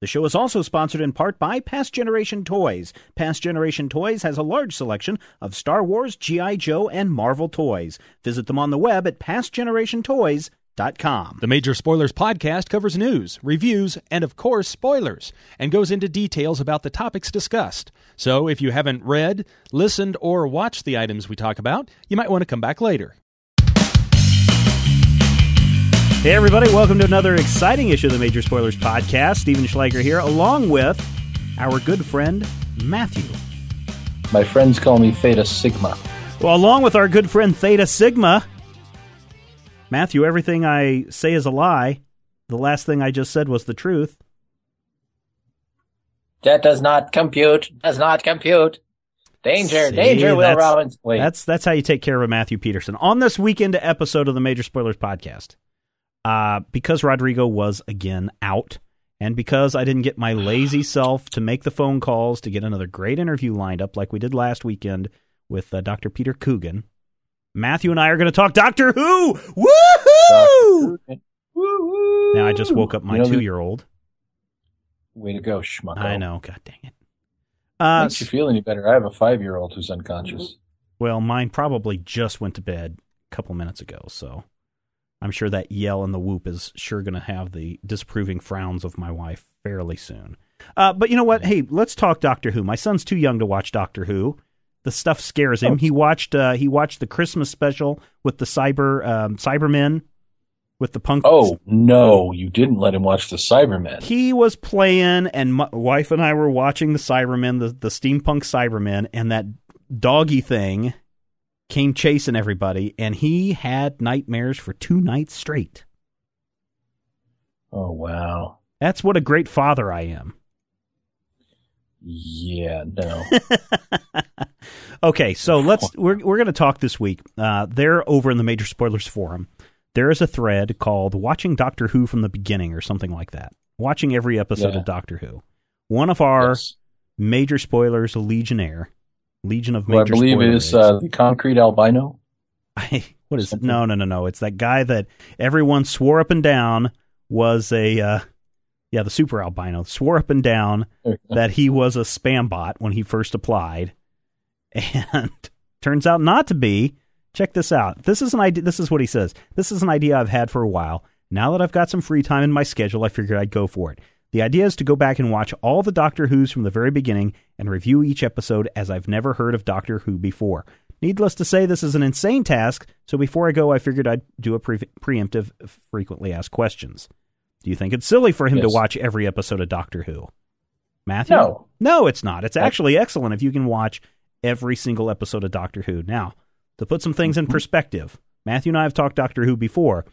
The show is also sponsored in part by Past Generation Toys. Past Generation Toys has a large selection of Star Wars, G.I. Joe, and Marvel toys. Visit them on the web at pastgenerationtoys.com. The Major Spoilers podcast covers news, reviews, and of course, spoilers, and goes into details about the topics discussed. So if you haven't read, listened, or watched the items we talk about, you might want to come back later. Hey, everybody, welcome to another exciting issue of the Major Spoilers Podcast. Stephen Schleicher here, along with our good friend Matthew. My friends call me Theta Sigma. Well, along with our good friend Theta Sigma, Matthew, everything I say is a lie. The last thing I just said was the truth. That does not compute. Does not compute. Danger, See, danger, Will that's- Robbins. Wait, That's that's how you take care of a Matthew Peterson on this weekend episode of the Major Spoilers podcast. Uh, because Rodrigo was again out, and because I didn't get my lazy self to make the phone calls to get another great interview lined up like we did last weekend with uh, Dr. Peter Coogan, Matthew and I are going to talk Doctor Who. Woohoo! Woo-hoo. Now I just woke up my You know, two-year-old. Way to go, schmuck! I know. God dang it. Uh, Makes you feel any better? I have a five-year-old who's unconscious. Well, mine probably just went to bed a couple minutes ago, so I'm sure that yell and the whoop is sure going to have the disapproving frowns of my wife fairly soon. Uh, but you know what? Hey, let's talk Doctor Who. My son's too young to watch Doctor Who. The stuff scares him. Oh. He watched uh, he watched the Christmas special with the cyber um, Cybermen with the punk. Oh no, you didn't let him watch the Cybermen. He was playing, and my wife and I were watching the Cybermen, the, the steampunk Cybermen, and that doggy thing came chasing everybody, and he had nightmares for two nights straight. Oh wow. That's what a great father I am. Yeah, no. okay, so let's we're we're going to talk this week. Uh, there over in the Major Spoilers forum, there is a thread called "Watching Doctor Who from the Beginning" or something like that. Watching every episode Yeah. of Doctor Who. One of our Yes. Major Spoilers Legionnaire, Legion of Who I believe is uh, the concrete albino. I, what is it? Something. No, no, no, no. It's that guy that everyone swore up and down was a, uh, yeah, the super albino swore up and down that he was a spam bot when he first applied, and turns out not to be. Check this out. This is an idea. This is what he says. This is an idea I've had for a while. Now that I've got some free time in my schedule, I figured I'd go for it. The idea is to go back and watch all the Doctor Who's from the very beginning and review each episode as I've never heard of Doctor Who before. Needless to say, this is an insane task, so before I go, I figured I'd do a pre- preemptive, frequently asked questions. Do you think it's silly for him to watch every episode of Doctor Who? Matthew? No. No, it's not. It's actually excellent if you can watch every single episode of Doctor Who. Now, to put some things in Mm-hmm. perspective, Matthew and I have talked Doctor Who before,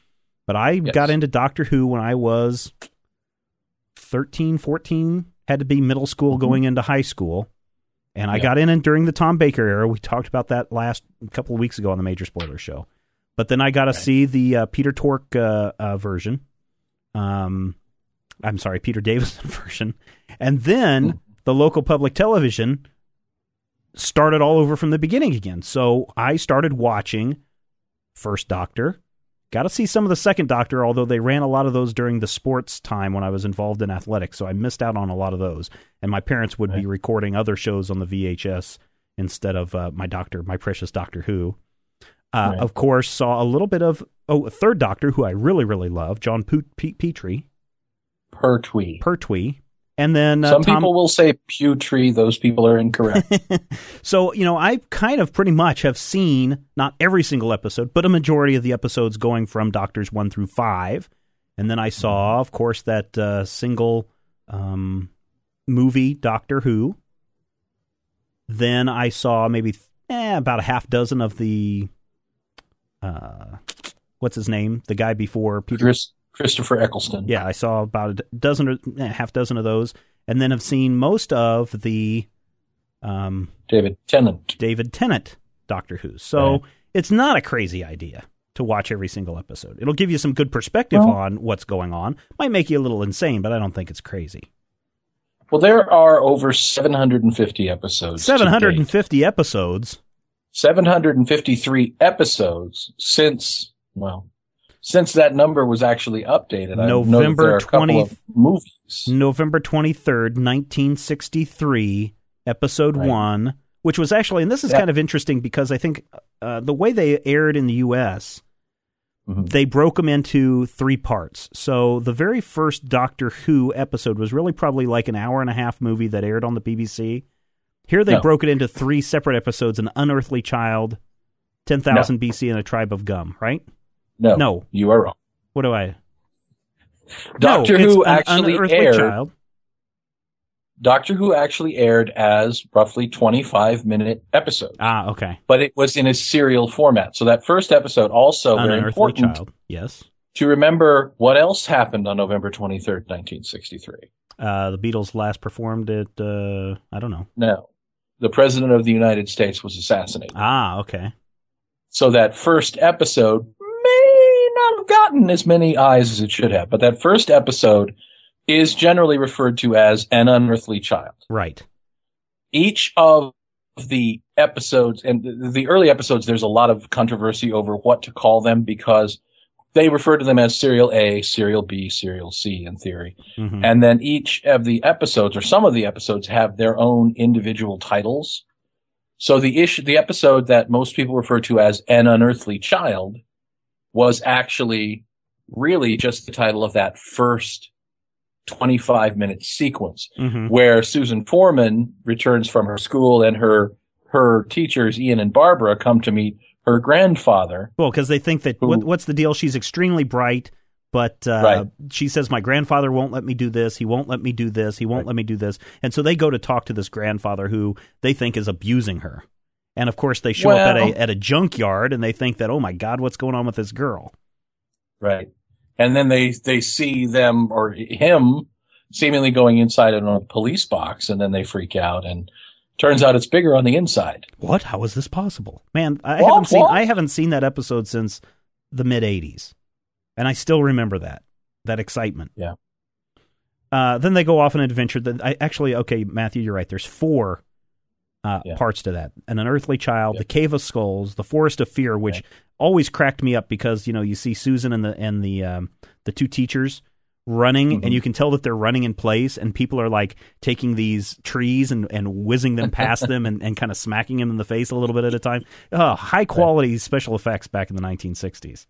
but I Yes. got into Doctor Who when I was 13, 14, had to be middle school Mhm. going into high school. And I Yeah. got in and during the Tom Baker era. We talked about that last couple of weeks ago on the Major Spoiler Show. But then I got to Right. see the uh, Peter Tork uh, uh, version. Um, I'm sorry, Peter Davison version. And then Hmm. the local public television started all over from the beginning again. So I started watching First Doctor. Got to see some of the Second Doctor, although they ran a lot of those during the sports time when I was involved in athletics. So I missed out on a lot of those. And my parents would be recording other shows on the VHS instead of uh, my Doctor, my precious Doctor Who. Uh, Right. Of course, saw a little bit of oh, a third Doctor who I really really love, Jon Pu- Pe- Petrie, Pertwee. Pertwee, and then uh, Some Tom, people will say Pewtree. Those people are incorrect. so, you know, I kind of pretty much have seen not every single episode, but a majority of the episodes going from Doctors 1 through 5. And then I saw, of course, that uh, single um, movie, Doctor Who. Then I saw maybe eh, about a half dozen of the. Uh, what's his name? The guy before Peter Chris, Christopher Eccleston. yeah, I saw about a dozen or eh, half dozen of those, and then have seen most of the um, David Tennant. David Tennant Doctor Who. So Right. it's not a crazy idea to watch every single episode. It'll give you some good perspective Well- on what's going on. Might make you a little insane, but I don't think it's crazy. Well, there are over 750 episodes. to Seven hundred and date. fifty episodes. 753 episodes since, well, since that number was actually updated, November 20 movies. November 23rd, 1963, episode Right. 1, which was actually and this is Yeah. kind of interesting because I think uh, the way they aired in the US Mhm. they broke them into three parts. So the very first Doctor Who episode was really probably like an hour and a half movie that aired on the BBC. Here they No. broke it into three separate episodes: an unearthly child, ten thousand BC, and a tribe of gum. Right? No, No. you are wrong. What do I? Doctor no, Who actually aired. child. Doctor Who actually aired as roughly 25 minute episodes, Ah, okay. but it was in a serial format. So that first episode also An very important child. Yes. to remember what else happened on November 23rd, 1963. Uh, the Beatles last performed at uh, I don't know. No, the President of the United States was assassinated. Ah, okay. So that first episode may not have gotten as many eyes as it should have, but that first episode is generally referred to as an unearthly child. Right. Each of the episodes and the, early episodes, there's a lot of controversy over what to call them because they refer to them as serial A, serial B, serial C in theory. hmm And then each of the episodes or some of the episodes have their own individual titles. So the issue, the episode that most people refer to as an unearthly child was actually really just the title of that first 25 minute sequence hmm where Susan Foreman returns from her school and her, her teachers, Ian and Barbara, come to meet her grandfather. Well, because they think that Who- what, what's the deal? She's extremely bright, but uh, Right. she says my grandfather won't let me do this. He won't let me do this. He won't Right. let me do this. And so they go to talk to this grandfather who they think is abusing her. And of course, they show up at a at a junkyard and they think that oh my god, what's going on with this girl? Right. And then they, they see them or him seemingly going inside of a police box and then they freak out and turns out it's bigger on the inside. What? How is this possible? Man, I What? haven't seen What? I haven't seen that episode since the mid '80s, and I still remember that that excitement. Yeah. Uh, then they go off on an adventure. That I actually okay, Matthew, you're right. There's four uh, Yeah. parts to that: an unearthly child, Yeah. the cave of skulls, the forest of fear, which Yeah. always cracked me up because you know you see Susan and the and the um, the two teachers running Mhm. and you can tell that they're running in place and people are like taking these trees and, and whizzing them past them and, and kind of smacking them in the face a little bit at a time. Oh, high quality special effects back in the 1960s.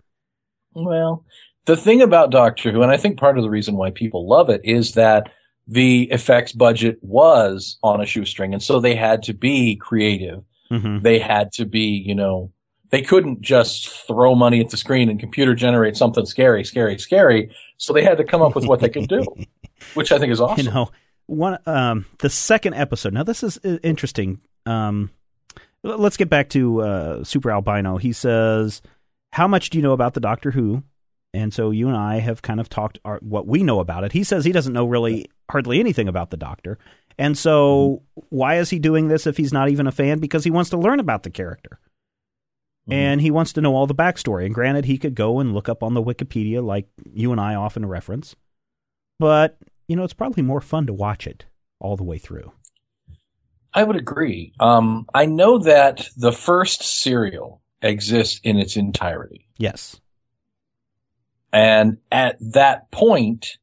Well, the thing about Doctor Who, and I think part of the reason why people love it is that the effects budget was on a shoestring. And so they had to be creative. hmm They had to be, you know, they couldn't just throw money at the screen and computer generate something scary, scary, scary. So they had to come up with what they could do, which I think is awesome. You know, one um, the second episode. Now this is uh, interesting. Um, let's get back to uh, Super Albino. He says, "How much do you know about the Doctor Who?" And so you and I have kind of talked our, what we know about it. He says he doesn't know really hardly anything about the Doctor. And so why is he doing this if he's not even a fan? Because he wants to learn about the character. Mhm. And he wants to know all the backstory. And granted, he could go and look up on the Wikipedia like you and I often reference. But, you know, it's probably more fun to watch it all the way through. I would agree. Um, I know that the first serial exists in its entirety. Yes. And at that point,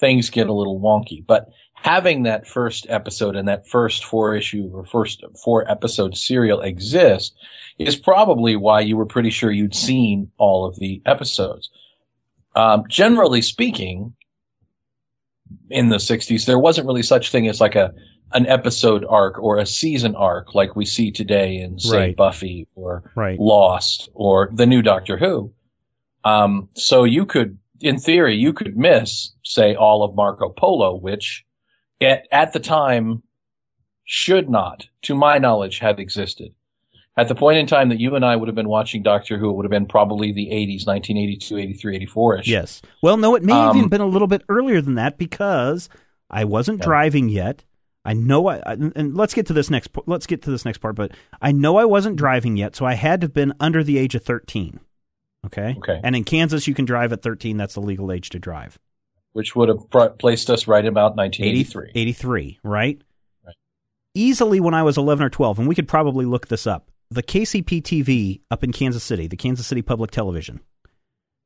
things get a little wonky. But having that first episode and that first four issue or first four episode serial exist is probably why you were pretty sure you'd seen all of the episodes. Um, generally speaking, in the 60s, there wasn't really such thing as like a an episode arc or a season arc like we see today in say Right. Buffy or Right. Lost or the new Doctor Who. Um, so you could, in theory, you could miss, say, all of Marco Polo, which at, at the time should not, to my knowledge, have existed. At the point in time that you and I would have been watching Doctor Who, it would have been probably the 80s, 1982, 83, 84 ish. Yes. Well, no, it may have Um, even been a little bit earlier than that because I wasn't Yeah. driving yet. I know I, I and let's get to this next let's get to this next part, but I know I wasn't driving yet, so I had to have been under the age of 13. Okay? Okay. And in Kansas you can drive at 13, that's the legal age to drive. Which would have placed us right about 80 1983. 83, right? Right. Easily when I was 11 or 12, and we could probably look this up. The KCP TV up in Kansas City, the Kansas City Public Television.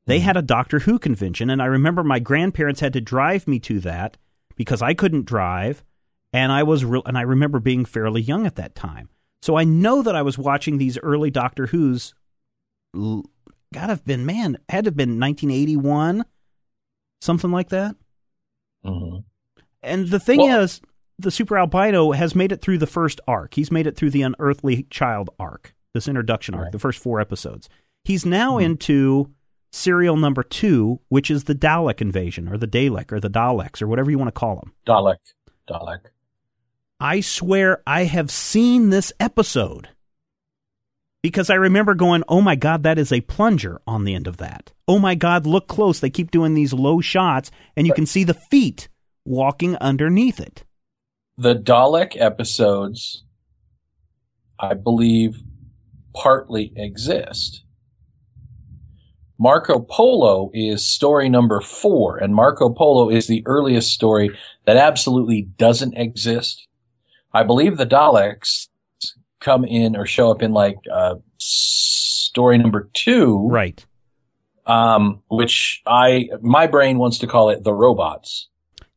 they mm-hmm. had a Doctor Who convention, and I remember my grandparents had to drive me to that because I couldn't drive, and I was real, and I remember being fairly young at that time. So I know that I was watching these early Doctor Who's. Gotta have been man, had to have been 1981, something like that. Mm-hmm. And the thing Well- is, the super albino has made it through the first arc. He's made it through the unearthly child arc, this introduction arc, Right. the first four episodes. He's now Mhm. into serial number two, which is the Dalek invasion, or the Dalek, or the Daleks, or whatever you want to call them. Dalek. Dalek. I swear I have seen this episode because I remember going, oh my God, that is a plunger on the end of that. Oh my God, look close. They keep doing these low shots, and you can see the feet walking underneath it. The Dalek episodes, I believe, partly exist. Marco Polo is story number four, and Marco Polo is the earliest story that absolutely doesn't exist. I believe the Daleks come in or show up in like uh, story number two, Right. um, which I my brain wants to call it the robots.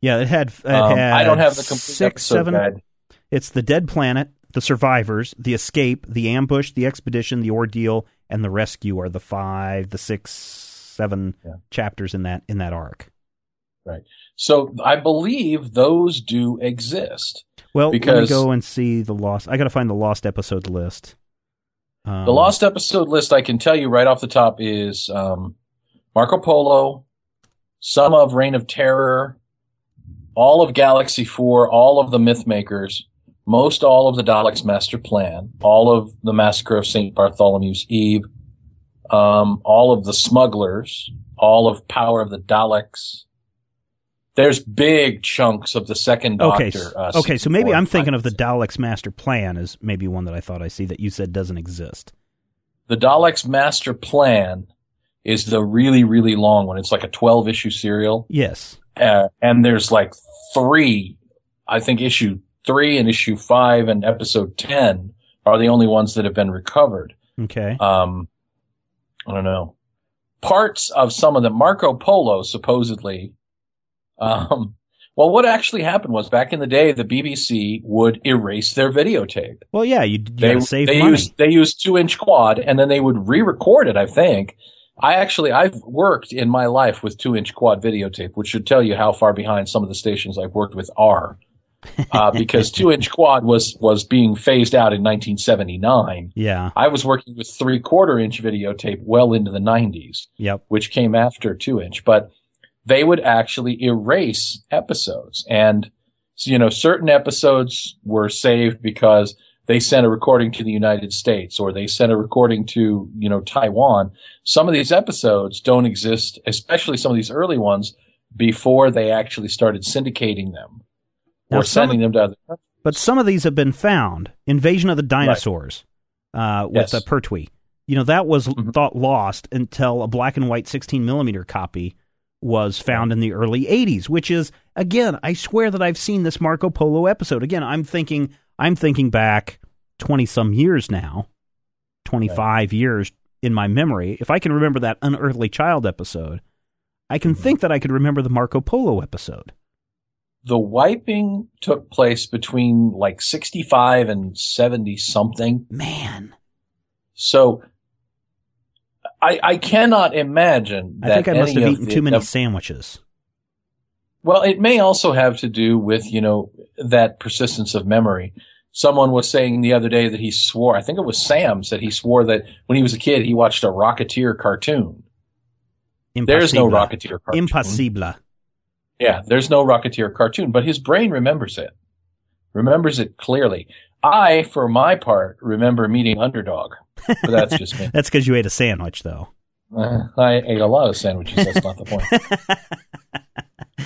Yeah, it had. It Um, had I don't have the complete six, seven. guide. It's the dead planet, the survivors, the escape, the ambush, the expedition, the ordeal, and the rescue are the five, the six, seven Yeah. chapters in that in that arc. Right. So I believe those do exist. Well, let me Because- go and see the lost. I got to find the lost episode list. Um, The lost episode list, I can tell you right off the top, is um, Marco Polo, some of Reign of Terror, all of Galaxy 4, all of the Mythmakers, most all of the Daleks' Master Plan, all of the Massacre of St. Bartholomew's Eve, um, all of the Smugglers, all of Power of the Daleks. There's big chunks of the second Okay, Doctor. uh, okay, so maybe I'm thinking of the Daleks Master Plan as maybe one that I thought I see that you said doesn't exist. the Daleks Master Plan is the really, really long one. It's like a 12 issue serial. Yes. Uh, and there's like three, I think issue three and issue five and episode 10 are the only ones that have been recovered. Okay. Um, I don't know. Parts of some of the Marco Polo supposedly, um, well, what actually happened was back in the day, the BBC would erase their videotape Well, yeah, you, you they, save they money. used they used two inch quad and then they would re-record it i think i actually i've worked in my life with two inch quad videotape which should tell you how far behind some of the stations i've worked with are uh, because two inch quad was was being phased out in 1979 yeah. i was working with three quarter inch videotape well into the 90s Yep. which came after two inch, but they would actually erase episodes. And, you know, certain episodes were saved because they sent a recording to the United States or they sent a recording to, you know, Taiwan. Some of these episodes don't exist, especially some of these early ones before they actually started syndicating them Now, or sending them to other countries. But some of these have been found. Invasion of the Dinosaurs uh, with Yes. the Pertwee. You know, that was Mhm. thought lost until a black and white 16 millimeter copy was found in the early 80s, which is, again, I swear that I've seen this Marco Polo episode. Again, I'm thinking, I'm thinking back 20 some years now, 25 years in my memory. If I can remember that Unearthly Child episode, I can Mhm. think that I could remember the Marco Polo episode. The wiping took place between like 65 and 70 something. Man, So I, I cannot imagine I that think I must any have of eaten the- too many sandwiches. well, it may also have to do with, you know, that persistence of memory. Someone was saying the other day that he swore, I think it was Sam said he swore that when he was a kid, he watched a Rocketeer cartoon. There's no Rocketeer cartoon. Impossible. Yeah, there's no Rocketeer cartoon, but his brain remembers it. Remembers it clearly. I, for my part, remember meeting Underdog. But that's just me. That's because you ate a sandwich, though. Uh, I ate a lot of sandwiches. That's not the point.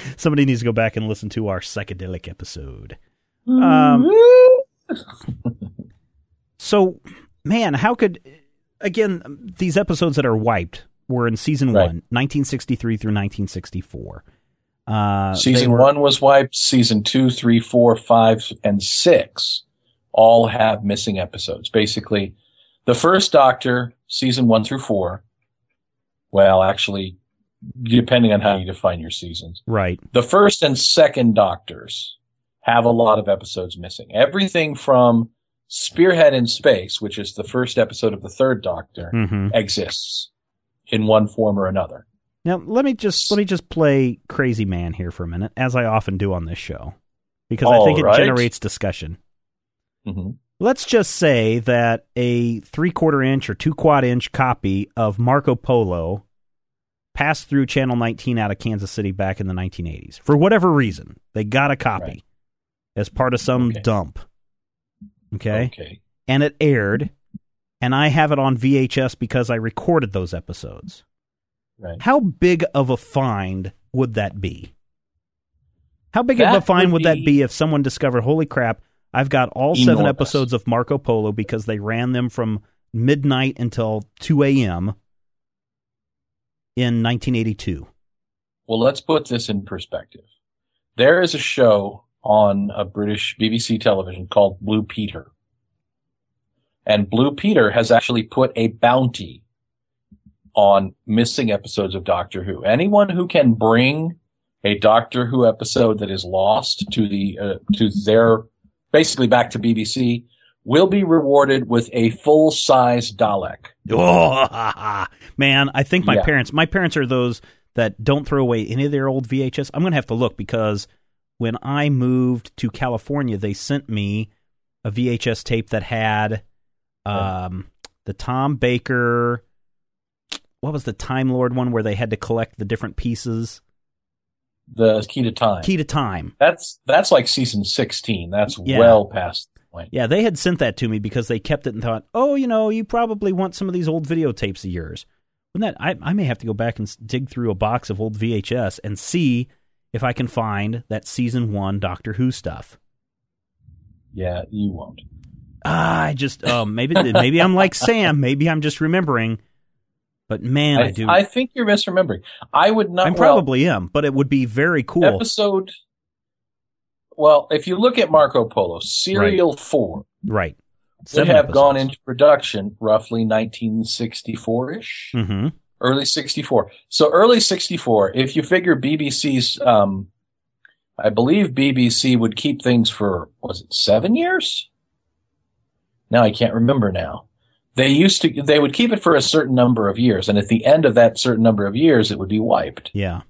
Somebody needs to go back and listen to our psychedelic episode. Um, So, man, how could again these episodes that are wiped were in season Right. one, 1963 through 1964. Uh, season were- one was wiped. Season two, three, four, five, and six all have missing episodes. Basically, the first Doctor, season one through four, Well, actually, depending on how you define your seasons. Right. The first and second Doctors have a lot of episodes missing. Everything from Spearhead in Space, which is the first episode of the third Doctor, hmm exists in one form or another. Now let me just let me just play crazy man here for a minute, as I often do on this show, because I All think it right. generates discussion. Hmm Let's just say that a three quarter inch or two quad inch copy of Marco Polo passed through Channel 19 out of Kansas City back in the 1980s. For whatever reason, they got a copy Right. as part of some Okay. dump. Okay? Okay. And it aired, and I have it on VHS because I recorded those episodes. Right. How big of a find would that be? How big of a find would would that be- be if someone discovered, holy crap, I've got all seven episodes of Marco Polo because they ran them from midnight until 2 a.m. in 1982. Well, let's put this in perspective. There is a show on a British BBC television called Blue Peter. And Blue Peter has actually put a bounty on missing episodes of Doctor Who. Anyone who can bring a Doctor Who episode that is lost to the uh, to their basically back to BBC will be rewarded with a full size Dalek. Oh, man, I think my Yeah. parents, my parents are those that don't throw away any of their old VHS. I'm going to have to look because when I moved to California, they sent me a VHS tape that had um, the Tom Baker. What was the Time Lord one where they had to collect the different pieces? The Key to Time. Key to Time. That's that's like season sixteen. That's Yeah. well past the point. Yeah, they had sent that to me because they kept it and thought, oh, you know, you probably want some of these old videotapes of yours. Wouldn't that I, I may have to go back and dig through a box of old VHS and see if I can find that season one Doctor Who stuff. Yeah, you won't. Ah, I just oh maybe maybe I'm like Sam. Maybe I'm just remembering. But man, I, I, do. I think you're misremembering. I would not. I well, probably am, but it would be very cool. episode. Well, if you look at Marco Polo, Serial Four right. would have gone into production roughly 1964 ish, hmm early 64. So early 64. If you figure BBC's, um, I believe BBC would keep things for was it seven years? Now I can't remember now. They used to, they would keep it for a certain number of years, and at the end of that certain number of years, it would be wiped. Yeah.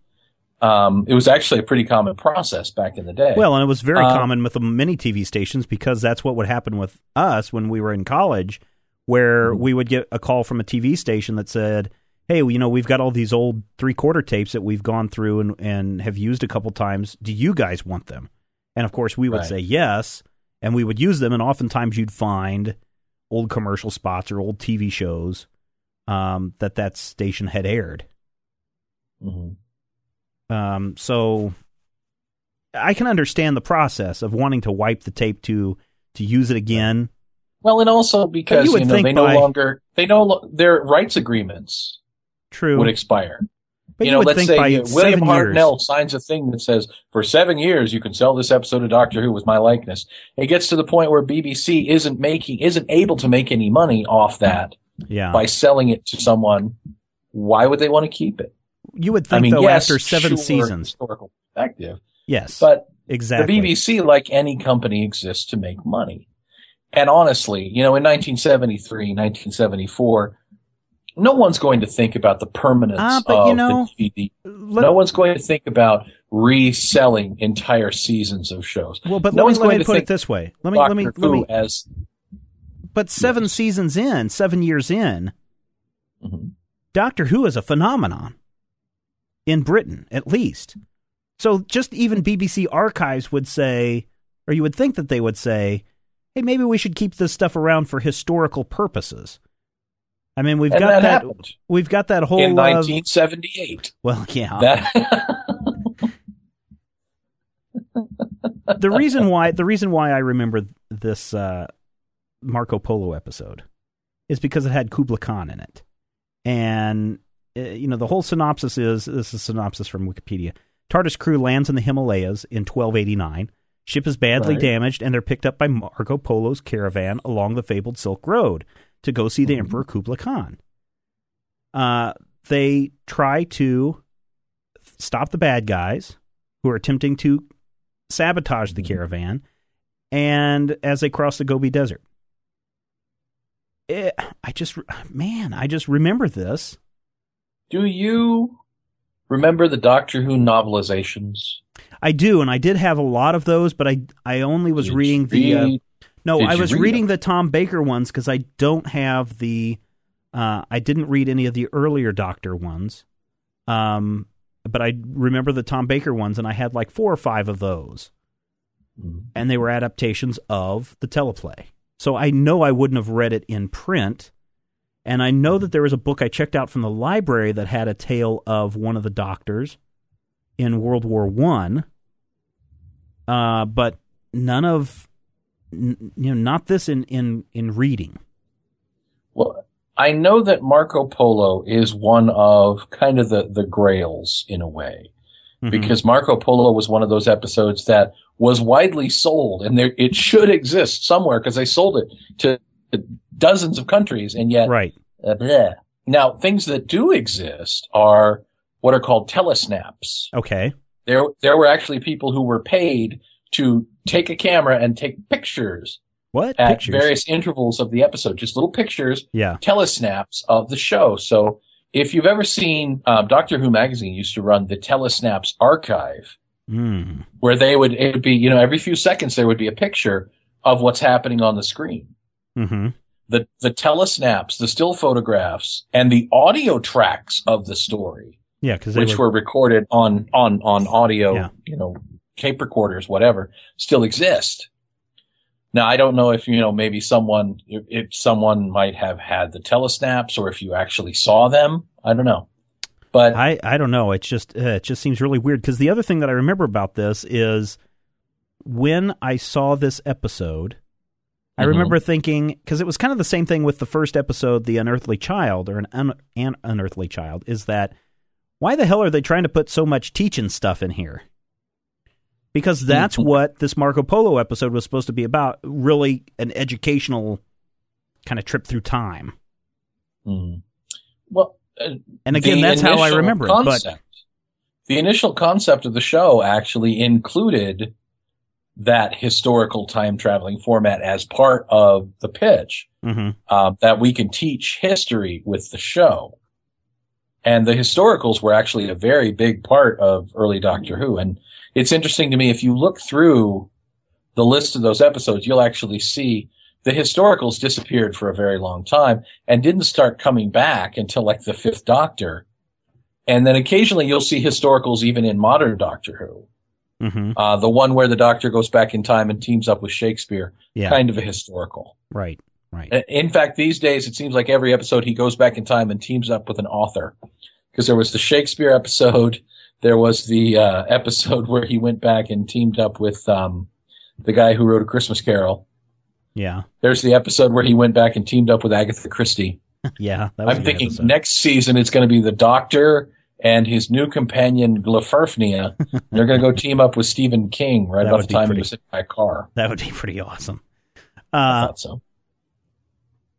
Um, it was actually a pretty common process back in the day. Well, and it was very Um, common with many TV stations because that's what would happen with us when we were in college, where Mhm. we would get a call from a TV station that said, "Hey, you know, we've got all these old three quarter tapes that we've gone through and and have used a couple times. Do you guys want them?" And of course, we would Right. say yes, and we would use them. And oftentimes, you'd find old commercial spots or old TV shows um, that that station had aired. Mhm. Um, so I can understand the process of wanting to wipe the tape to to use it again. well, and also because you you, would know think they no by- longer they no their rights agreements True, would expire. But you you, know, would let's say William Hartnell years. signs a thing that says for seven years you can sell this episode of Doctor Who with my likeness. It gets to the point where BBC isn't making isn't able to make any money off that Yeah, by selling it to someone. Why would they want to keep it? you would think I mean, though yes, after seven sure, seasons. historical perspective, Yes, but exactly. The BBC, like any company, exists to make money. And honestly, you know, in 1973, 1974, no one's going to think about the permanence Ah, of you know, the DVD. Let- no one's going to think about reselling entire seasons of shows. well, but no let one's let me going to put it this way. Let me let me Doctor let me. as But seven Yes. seasons in, seven years in, Mhm. Doctor Who is a phenomenon in Britain, at least. So just even BBC archives would say, or you would think that they would say, "Hey, maybe we should keep this stuff around for historical purposes." I mean, we've and got that, that. We've got that whole. in uh, 1978. well, yeah. That the reason why the reason why I remember this uh, Marco Polo episode is because it had Kubla Khan in it, and uh, you know the whole synopsis is this is a synopsis from Wikipedia. TARDIS crew lands in the Himalayas in 1289. Ship is badly Right. damaged, and they're picked up by Marco Polo's caravan along the fabled Silk Road to go see the Mhm. Emperor Kubla Khan. Uh, they try to stop the bad guys who are attempting to sabotage the caravan, and as they cross the Gobi Desert. It, I just, man, I just remember this. Do you remember the Doctor Who novelizations? I do, and I did have a lot of those, but I I only was Did reading the. Uh, read- no, did I was read reading them? the Tom Baker ones because I don't have the. Uh, I didn't read any of the earlier Doctor ones, um, but I remember the Tom Baker ones, and I had like four or five of those, Mhm. and they were adaptations of the teleplay. So I know I wouldn't have read it in print, and I know that there was a book I checked out from the library that had a tale of one of the doctors in World War One, uh, but none of n- you know not this in in in reading. Well, I know that Marco Polo is one of kind of the, the grails in a way. Mhm. because Marco Polo was one of those episodes that was widely sold, and there it should exist somewhere because they sold it to dozens of countries, and yet right, uh, now things that do exist are what are called telesnaps. okay, There there were actually people who were paid to take a camera and take pictures what at pictures? various intervals of the episode, just little pictures yeah, telesnaps of the show. So if you've ever seen um, Doctor Who magazine used to run the telesnaps archive, mm. where they would it would be you know every few seconds there would be a picture of what's happening on the screen. hmm The the telesnaps, the still photographs, and the audio tracks of the story, yeah, because which were recorded on on on audio, Yeah. you know, tape recorders, whatever, still exist. Now I don't know if you know maybe someone if, if someone might have had the telesnaps or if you actually saw them. I don't know, but I I don't know. It just uh, it just seems really weird because the other thing that I remember about this is when I saw this episode, I Mhm. remember thinking because it was kind of the same thing with the first episode, the unearthly child or an, un, an unearthly child, is that why the hell are they trying to put so much teaching stuff in here? Because that's Mhm. what this Marco Polo episode was supposed to be about, really an educational kind of trip through time. mm. well, uh, And again, that's how I initial remember it. But the initial concept of the show actually included that historical time traveling format as part of the pitch. Mhm. uh, that we can teach history with the show. And the historicals were actually a very big part of early Doctor Who. And it's interesting to me, if you look through the list of those episodes, you'll actually see the historicals disappeared for a very long time and didn't start coming back until like the fifth Doctor. And then occasionally you'll see historicals even in modern Doctor Who. Mhm. Uh, the one where the Doctor goes back in time and teams up with Shakespeare, yeah, kind of a historical. right, right. In fact, these days it seems like every episode he goes back in time and teams up with an author. Because there was the Shakespeare episode, there was the uh, episode where he went back and teamed up with um, the guy who wrote A Christmas Carol. Yeah, There's the episode where he went back and teamed up with Agatha Christie. yeah. That was a I'm thinking episode. next season it's going to be the Doctor and his new companion Glafurfnia. They're going to go team up with Stephen King right That about the time pretty- he was hit by a car. That would be pretty awesome. I Uh, thought so.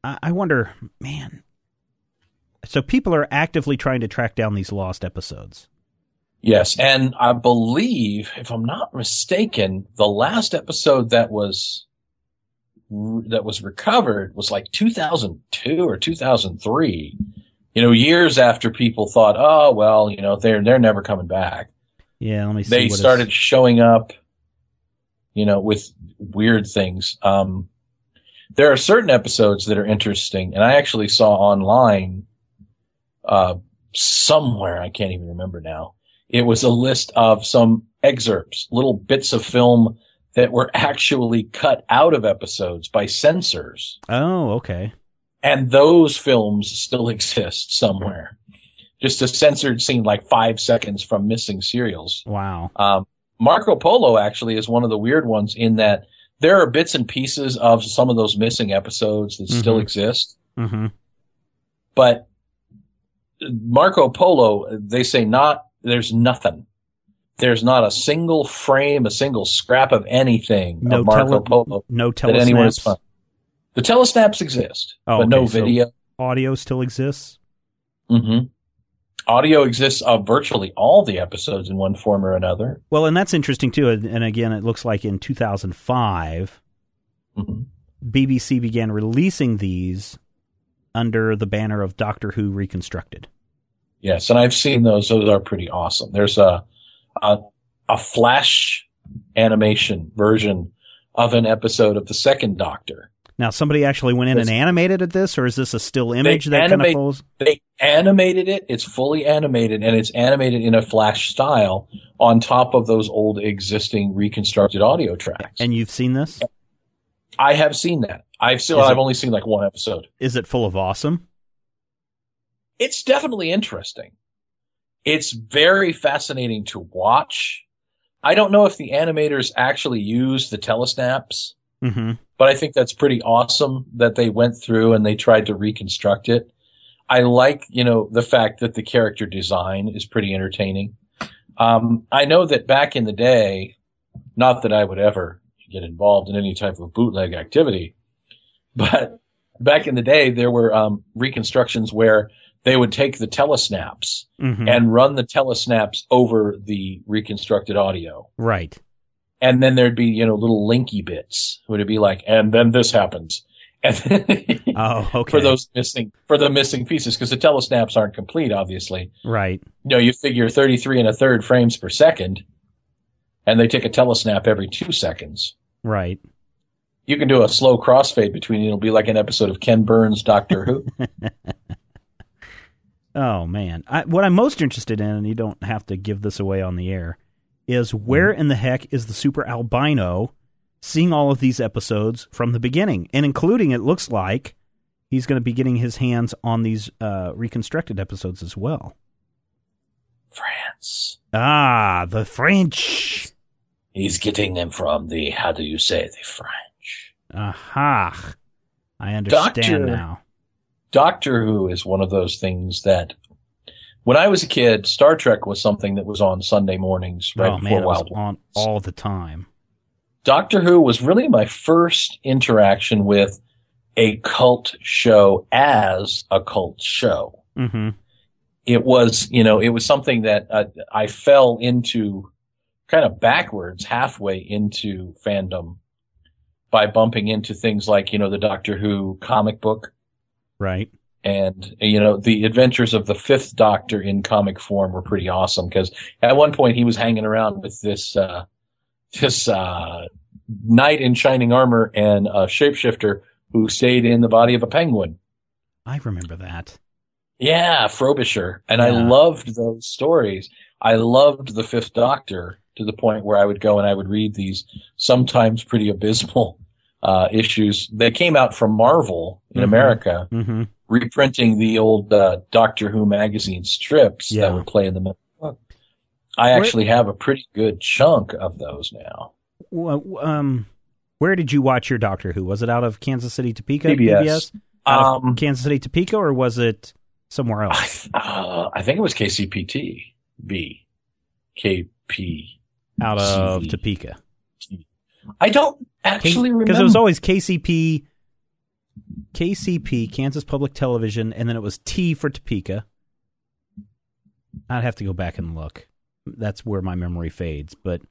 I I wonder, man. So people are actively trying to track down these lost episodes. Yes, and I believe, if I'm not mistaken, the last episode that was that was recovered was like 2002 or 2003. You know, years after people thought, "Oh, well, you know, they're they're never coming back." Yeah, let me see. They what started is- showing up, you know, with weird things. Um, there are certain episodes that are interesting, and I actually saw online, uh, somewhere I can't even remember now. It was a list of some excerpts, little bits of film that were actually cut out of episodes by censors, Oh, okay. and those films still exist somewhere. Just a censored scene, like five seconds from missing serials. Wow. Um, Marco Polo actually is one of the weird ones in that there are bits and pieces of some of those missing episodes that still Mhm. exist, hmm but Marco Polo, they say not, there's nothing. There's not a single frame, a single scrap of anything No of Marco tele- Polo no that anyone has found. The telesnaps exist, Oh, but no okay, so- video. Audio still exists. hmm Audio exists of virtually all the episodes in one form or another. Well, and that's interesting too. And again, it looks like in 2005, mm-hmm. BBC began releasing these under the banner of Doctor Who Reconstructed. Yes, and I've seen those. Those are pretty awesome. There's a a, a flash animation version of an episode of the second Doctor. Now, somebody actually went in and animated at this, or is this a still image that animate, kind of falls? They animated it. It's fully animated, and it's animated in a flash style on top of those old existing reconstructed audio tracks. And you've seen this? I have seen that. I've still. I've only seen like one episode. Is it full of awesome? It's definitely interesting. It's very fascinating to watch. I don't know if the animators actually use the telesnaps, mm-hmm. but I think that's pretty awesome that they went through and they tried to reconstruct it. I like, you know, the fact that the character design is pretty entertaining. Um, I know that back in the day, not that I would ever get involved in any type of bootleg activity, but back in the day, there were um, reconstructions where they would take the telesnaps mm-hmm. and run the telesnaps over the reconstructed audio. Right. And then there'd be, you know, little linky bits. Would it be like, and then this happens. And oh, okay. For those missing, for the missing pieces, because the telesnaps aren't complete, obviously. Right. You know, you figure 33 and a third frames per second, and they take a telesnap every two seconds. Right. You can do a slow crossfade between, it'll be like an episode of Ken Burns' Doctor Who. Oh man, I, what I'm most interested in, and you don't have to give this away on the air, is where in the heck is the super albino seeing all of these episodes from the beginning, and including it looks like he's going to be getting his hands on these uh, reconstructed episodes as well. France. Ah, the French. He's getting them from the how do you say the French? Aha. I understand Doctor, now. Doctor Who is one of those things that when I was a kid, Star Trek was something that was on Sunday mornings right oh, before man, Wild on all the time. Doctor Who was really my first interaction with a cult show as a cult show. Mm-hmm. It was, you know, it was something that uh, I fell into kind of backwards halfway into fandom by bumping into things like, you know, the Doctor Who comic book Right. And, you know, the adventures of the fifth doctor in comic form were pretty awesome because at one point he was hanging around with this, uh, this, uh, knight in shining armor and a shapeshifter who stayed in the body of a penguin. I remember that. Yeah, Frobisher. And yeah. I loved those stories. I loved the fifth doctor to the point where I would go and I would read these sometimes pretty abysmal uh, issues. They came out from Marvel in mm-hmm. America, mm-hmm. reprinting the old uh, Doctor Who magazine strips yeah. that would play in the book. I actually where, have a pretty good chunk of those now. Um, where did you watch your Doctor Who? Was it out of Kansas City, Topeka, PBS? PBS? Out um, of Kansas City, Topeka, or was it somewhere else? I, uh, I think it was KCPT B, KP out of Topeka. I don't actually because it was always KCP, KCP, Kansas Public Television, and then it was T for Topeka. I'd have to go back and look. That's where my memory fades. But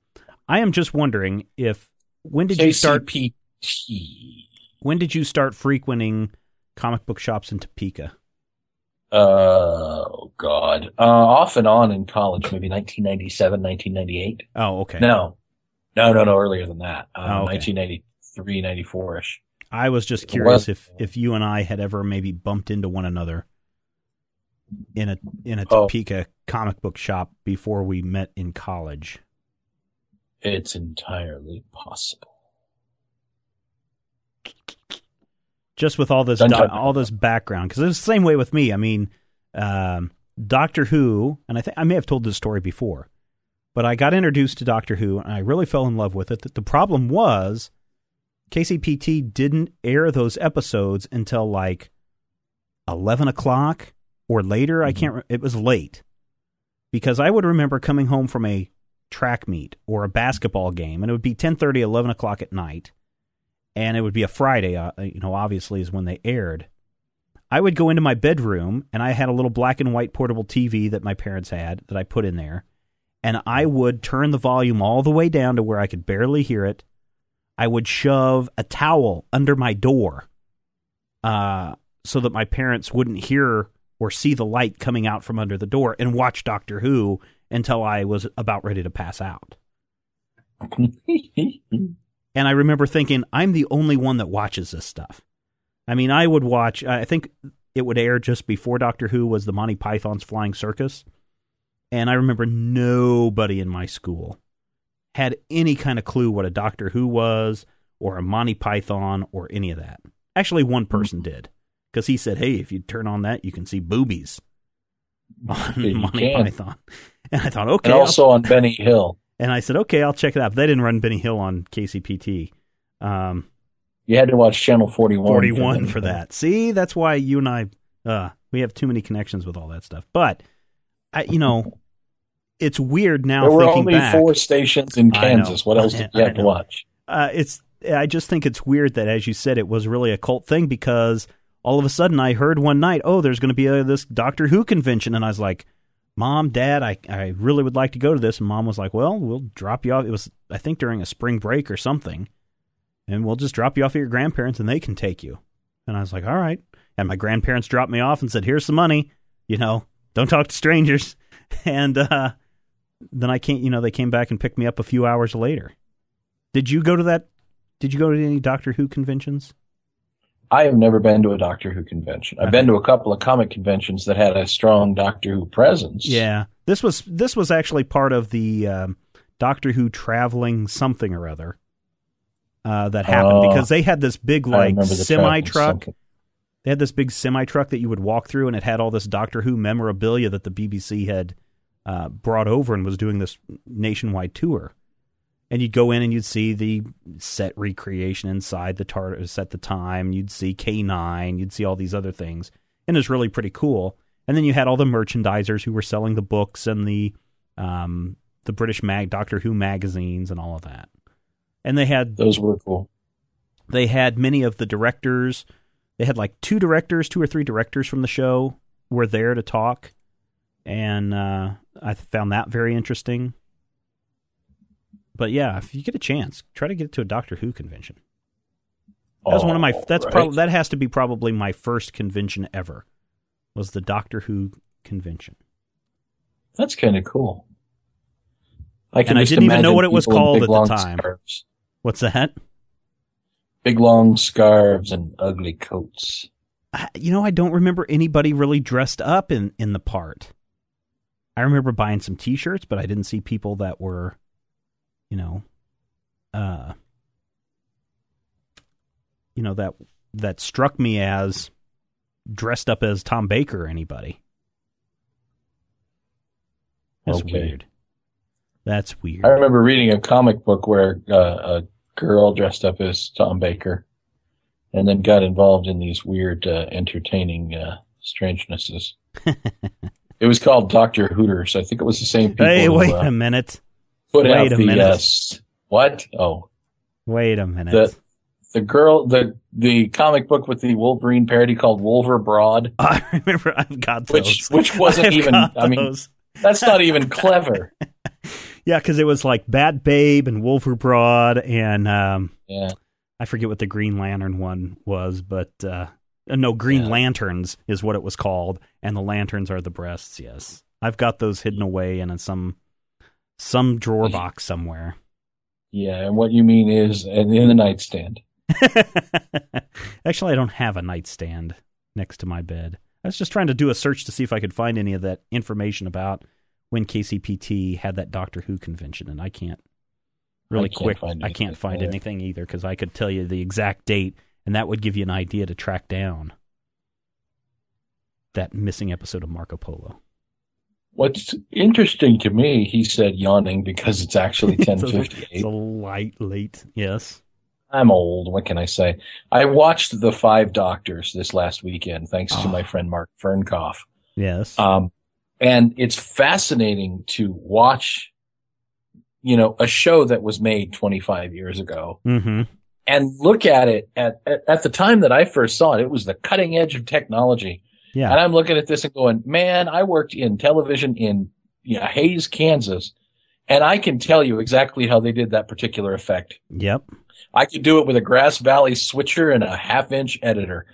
I am just wondering if when did you start? When did you start frequenting comic book shops in Topeka? Oh God, uh, off and on in college, maybe 1997, 1998. Oh, okay. No, no, no, no, earlier than that. Um, oh, okay. 1993, 94 ish. I was just curious if, if you and I had ever maybe bumped into one another in a in a oh. Topeka oh. comic book shop before we met in college. It's entirely possible. Just with all this do- all this background, because it's the same way with me. I mean, um, Doctor Who, and I think I may have told this story before. But I got introduced to Doctor Who and I really fell in love with it. The problem was KCPT didn't air those episodes until like 11 o'clock or later. I can't, it was late because I would remember coming home from a track meet or a basketball game and it would be 10 30, 11 o'clock at night. And it would be a Friday, uh, you know, obviously is when they aired. I would go into my bedroom and I had a little black and white portable TV that my parents had that I put in there. And I would turn the volume all the way down to where I could barely hear it. I would shove a towel under my door uh, so that my parents wouldn't hear or see the light coming out from under the door and watch Doctor Who until I was about ready to pass out. and I remember thinking, I'm the only one that watches this stuff. I mean, I would watch, I think it would air just before Doctor Who was the Monty Python's Flying Circus. And I remember nobody in my school had any kind of clue what a Doctor Who was or a Monty Python or any of that. Actually, one person did because he said, "Hey, if you turn on that, you can see boobies on You Monty can. Python." And I thought, okay, and I'll- also on Benny Hill. and I said, okay, I'll check it out. But they didn't run Benny Hill on KCPT. Um, You had to watch Channel 41. 41 for that. See, that's why you and I, uh, we have too many connections with all that stuff. But, I, you know, it's weird now There were only back. four stations in Kansas. What else did you have to watch? uh, it's I just think it's weird that, as you said, it was really a cult thing because all of a sudden I heard one night, oh, there's going to be a, this Doctor Who convention, and I was like, Mom, Dad, I I really would like to go to this, and Mom was like, Well, we'll drop you off. It was I think during a spring break or something, and we'll just drop you off at your grandparents, and they can take you. And I was like, All right. And my grandparents dropped me off and said, Here's some money. You know, don't talk to strangers. And uh, then I can't. You know, they came back and picked me up a few hours later. Did you go to that? Did you go to any Doctor Who conventions? I have never been to a Doctor Who convention. I've been to a couple of comic conventions that had a strong Doctor Who presence. Yeah, this was this was actually part of the um, Doctor Who traveling something or other uh, that happened Oh. because they had this big like semi truck. They had this big semi truck that you would walk through, and it had all this Doctor Who memorabilia that the BBC had uh, brought over and was doing this nationwide tour. And you'd go in and you'd see the set recreation inside the TARDIS at the time. You'd see K9. You'd see all these other things, and it was really pretty cool. And then you had all the merchandisers who were selling the books and the um, the British mag Doctor Who magazines and all of that. And they had Those were cool. they had many of the directors. They had like two directors, two or three directors from the show were there to talk, and uh, I found that very interesting. But yeah, if you get a chance, try to get to a Doctor Who convention. That was one of my. That's right. probably that has to be probably my first convention ever. Was the Doctor Who convention? That's kind of cool. I can And I didn't even know what it was called at the time. Scarves. What's that? Big long scarves and ugly coats. I- you know, I don't remember anybody really dressed up in in the part. I remember buying some T-shirts, but I didn't see people that were, you know, uh, you know that that struck me as dressed up as Tom Baker or anybody. That's Okay. weird. That's weird. I remember reading a comic book where uh, a girl dressed up as Tom Baker, and then got involved in these weird, uh, entertaining uh, strangenesses. it was called Doctor Hooters. I think it was the same people. hey, who, wait uh, a minute. put wait out a the minute. uh, what? Oh, Wait a minute. the the girl, the the comic book with the Wolverine parody called Wolver Broad. I remember I've got those. Which- which wasn't I've even- I mean. That's not even clever. Yeah, because it was like Bat Babe and Wolfer Broad, and um, Yeah. I forget what the Green Lantern one was, but uh, uh, no, Green Yeah. Lanterns is what it was called, and the lanterns are the breasts. Yes, I've got those hidden away in some some drawer box somewhere. Yeah, and what you mean is in the nightstand. Actually, I don't have a nightstand next to my bed. I was just trying to do a search to see if I could find any of that information about when KCPT had that Doctor Who convention, and I can't really I can't quick. find I can't find anything either because I could tell you the exact date, and that would give you an idea to track down that missing episode of Marco Polo. What's interesting to me, he said, yawning because it's actually ten fifty It's a light late. Yes. I'm old. What can I say? I watched the Five Doctors this last weekend, thanks to Oh. my friend Mark Fernkoff. Yes. Um, and it's fascinating to watch, you know, a show that was made 25 years ago mm-hmm. And look at it at, at, at the time that I first saw it, it was the cutting edge of technology. Yeah. And I'm looking at this and going, man, I worked in television in you know, Hays, Kansas, and I can tell you exactly how they did that particular effect. Yep. I could do it with a Grass Valley switcher and a half inch editor.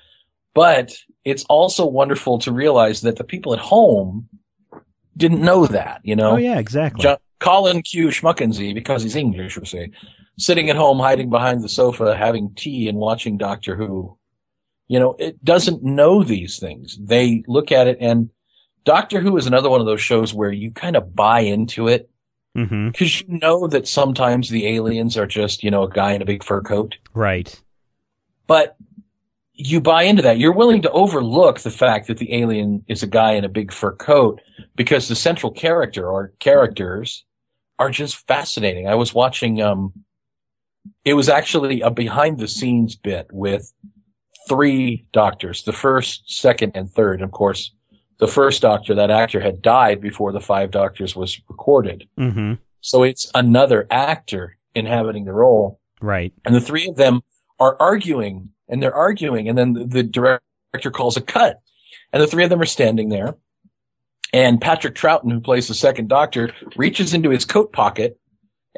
But it's also wonderful to realize that the people at home didn't know that, you know? Oh yeah, exactly. John, Colin Q. Schmuckensee, because he's English, we say, sitting at home hiding behind the sofa, having tea and watching Doctor Who. You know, it doesn't know these things. They look at it and Doctor Who is another one of those shows where you kind of buy into it mm-hmm. because you know that sometimes the aliens are just, you know, a guy in a big fur coat. Right. But you buy into that. You're willing to overlook the fact that the alien is a guy in a big fur coat because the central character or characters are just fascinating. I was watching, um, it was actually a behind the scenes bit with three doctors, the first, second, and third. Of course, the first doctor, that actor had died before the five doctors was recorded. Mm-hmm. So it's another actor inhabiting the role. Right. And the three of them are arguing and they're arguing. And then the, the director calls a cut and the three of them are standing there. And Patrick Troughton, who plays the second doctor, reaches into his coat pocket.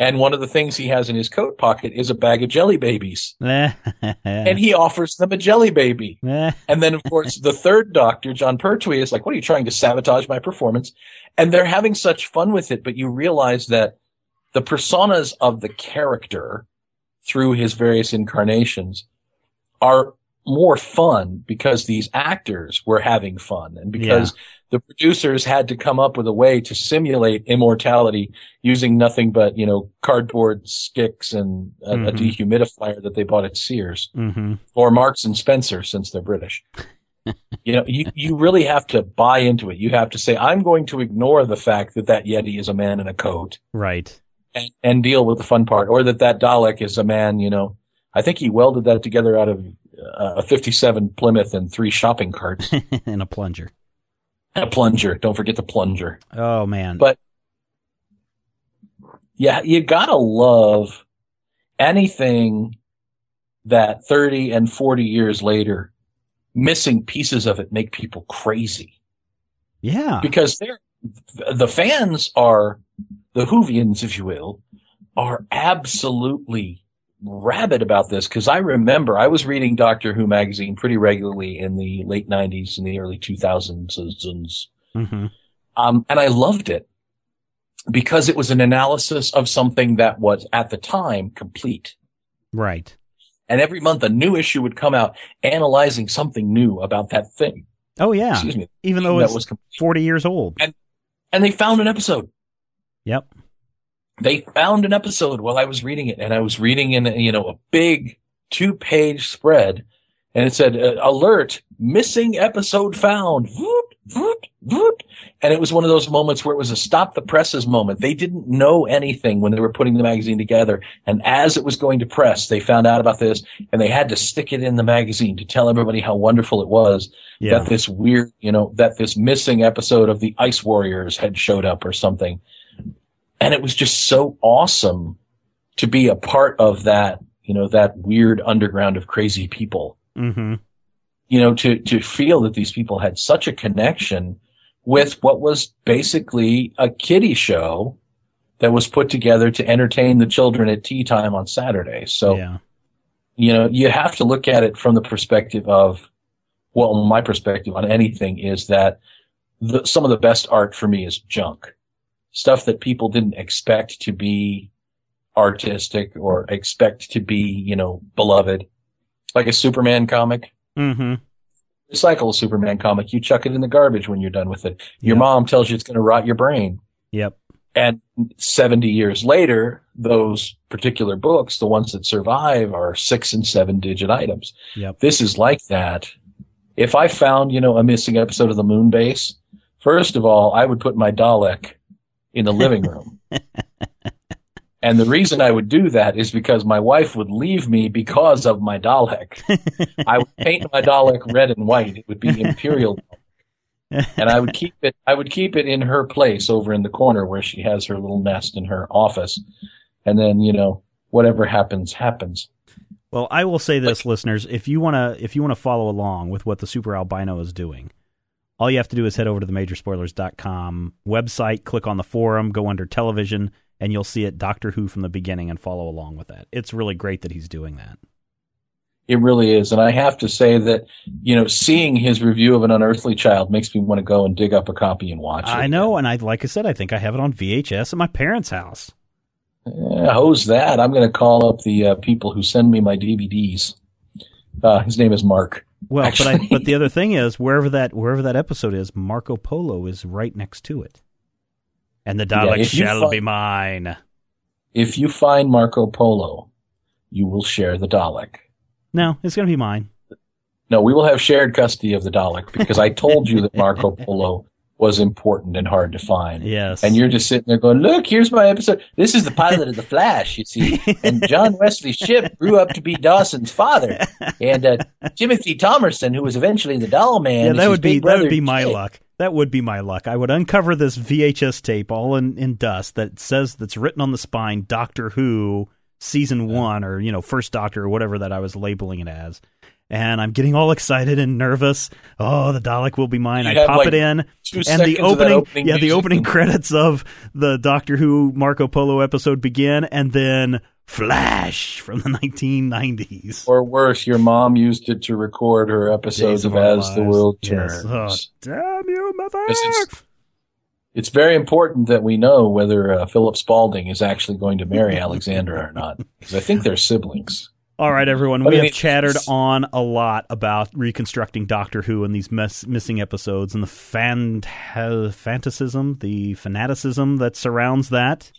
And one of the things he has in his coat pocket is a bag of jelly babies. and he offers them a jelly baby. and then, of course, the third doctor, Jon Pertwee, is like, what are you trying to sabotage my performance? And they're having such fun with it, but you realize that the personas of the character through his various incarnations are more fun because these actors were having fun and because yeah. The producers had to come up with a way to simulate immortality using nothing but, you know, cardboard sticks and a, mm-hmm. a dehumidifier that they bought at Sears mm-hmm. or Marks and Spencer since they're British. you know, you, you really have to buy into it. You have to say, I'm going to ignore the fact that that Yeti is a man in a coat. Right. And, and deal with the fun part or that that Dalek is a man, you know, I think he welded that together out of uh, a 57 Plymouth and three shopping carts. and a plunger. And a plunger. Don't forget the plunger. Oh, man. But yeah, you gotta love anything that 30 and 40 years later, missing pieces of it make people crazy. Yeah. Because they're, the fans are, the Whovians, if you will, are absolutely rabid about this because I remember I was reading Doctor Who magazine pretty regularly in the late 90s and the early 2000s. Mm-hmm. Um, and I loved it because it was an analysis of something that was at the time complete. Right. And every month a new issue would come out analyzing something new about that thing. Oh yeah. Excuse me. Even though it was 40 years old. And, and they found an episode. Yep they found an episode while I was reading it and I was reading in, you know, a big two page spread and it said, uh, alert, missing episode found. Voot, voot, voot. And it was one of those moments where it was a stop the presses moment. They didn't know anything when they were putting the magazine together. And as it was going to press, they found out about this and they had to stick it in the magazine to tell everybody how wonderful it was yeah. that this weird, you know, that this missing episode of the Ice Warriors had showed up or something and it was just so awesome to be a part of that, you know, that weird underground of crazy people. Mm-hmm. You know, to, to feel that these people had such a connection with what was basically a kiddie show that was put together to entertain the children at tea time on Saturday. So, yeah. you know, you have to look at it from the perspective of, well, my perspective on anything is that the, some of the best art for me is junk stuff that people didn't expect to be artistic or expect to be, you know, beloved. Like a Superman comic. Mm-hmm. Recycle a Superman comic. You chuck it in the garbage when you're done with it. Your Yep. mom tells you it's going to rot your brain. Yep. And 70 years later, those particular books, the ones that survive are six and seven digit items. Yep. This is like that. If I found, you know, a missing episode of the moon base, first of all, I would put my Dalek in the living room. and the reason I would do that is because my wife would leave me because of my Dalek. I would paint my Dalek red and white. It would be Imperial. and I would keep it I would keep it in her place over in the corner where she has her little nest in her office. And then, you know, whatever happens happens. Well, I will say this, like, listeners: if you want to, if you want to follow along with what the Super Albino is doing, all you have to do is head over to the majorspoilers.com website, click on the forum, go under television, and you'll see it Doctor Who from the beginning and follow along with that. It's really great that he's doing that. It really is. And I have to say that, you know, seeing his review of An Unearthly Child makes me want to go and dig up a copy and watch it. I know. And I, like I said, I think I have it on VHS at my parents' house. Yeah, how's that? I'm going to call up the uh, people who send me my DVDs. Uh, his name is Mark. Well, actually. but I, but the other thing is wherever that wherever that episode is, Marco Polo is right next to it, and the Dalek yeah, shall find, be mine. If you find Marco Polo, you will share the Dalek. No, it's going to be mine. No, we will have shared custody of the Dalek because I told you that Marco Polo was important and hard to find. Yes. And you're just sitting there going, look, here's my episode. This is the pilot of The Flash, you see. And John Wesley Shipp grew up to be Dawson's father. And uh, Timothy Thomerson, who was eventually the doll man. Yeah, that would be, that would be my luck. That would be my luck. I would uncover this VHS tape all in, in dust that says, that's written on the spine, Doctor Who, season one, or, you know, first Doctor, or whatever that I was labeling it as and I'm getting all excited and nervous. Oh, the Dalek will be mine. You I pop like it in, and the opening, opening yeah, the opening credits of the Doctor Who Marco Polo episode begin, and then Flash from the 1990s. Or worse, your mom used it to record her episodes of, of As lives. the World Turns. Yes. Oh, damn you, mother! It's, it's, very important that we know whether uh, Philip Spaulding is actually going to marry Alexandra or not, because I think they're siblings. All right, everyone. We have chattered on a lot about reconstructing Doctor Who and these mess- missing episodes and the fan- fantasism, the fanaticism that surrounds that.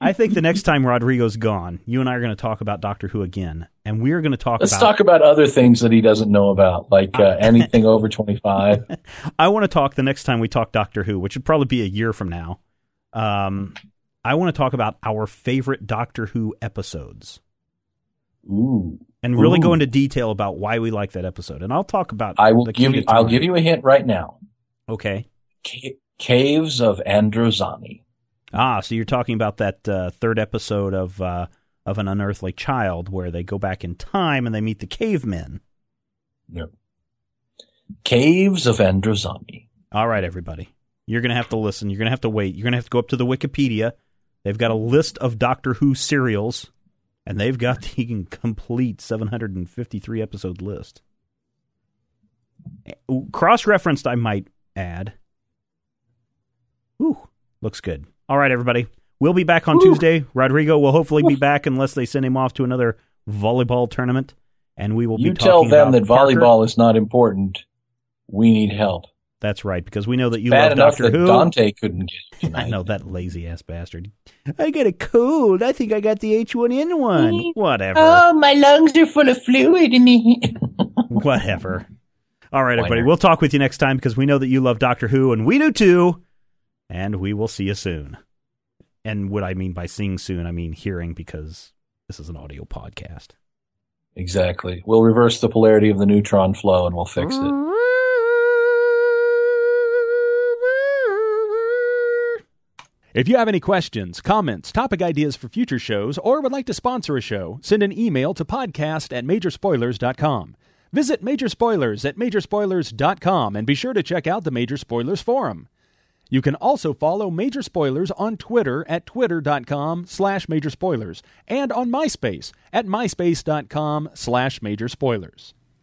I think the next time Rodrigo's gone, you and I are going to talk about Doctor Who again, and we are going to talk. Let's about, talk about other things that he doesn't know about, like uh, anything over twenty-five. I want to talk the next time we talk Doctor Who, which would probably be a year from now. Um, I want to talk about our favorite Doctor Who episodes. Ooh. And really Ooh. go into detail about why we like that episode. And I'll talk about I will give you I'll give you a hint right now. Okay. C- Caves of Androzani. Ah, so you're talking about that uh, third episode of uh, of an unearthly child where they go back in time and they meet the cavemen. Yep. Caves of Androzani. All right, everybody. You're going to have to listen. You're going to have to wait. You're going to have to go up to the Wikipedia. They've got a list of Doctor Who serials and they've got the complete 753 episode list. Eh, Cross referenced, I might add. Ooh, looks good. All right, everybody. We'll be back on Ooh. Tuesday. Rodrigo will hopefully be back unless they send him off to another volleyball tournament. And we will you be tell them that Parker. volleyball is not important. We need help. That's right, because we know that you Bad love Doctor Who. Dante couldn't get tonight. I know that lazy ass bastard. I got a cold. I think I got the H1N1. Mm. Whatever. Oh, my lungs are full of fluid. In me. Whatever. All right, everybody. We'll talk with you next time because we know that you love Doctor Who, and we do too. And we will see you soon. And what I mean by seeing soon, I mean hearing because this is an audio podcast. Exactly. We'll reverse the polarity of the neutron flow and we'll fix it. Mm. If you have any questions, comments, topic ideas for future shows, or would like to sponsor a show, send an email to podcast at majorspoilers.com. Visit Major Spoilers at majorspoilers.com and be sure to check out the Major Spoilers Forum. You can also follow Major Spoilers on Twitter at twitter.com slash majorspoilers and on MySpace at myspace.com slash major spoilers.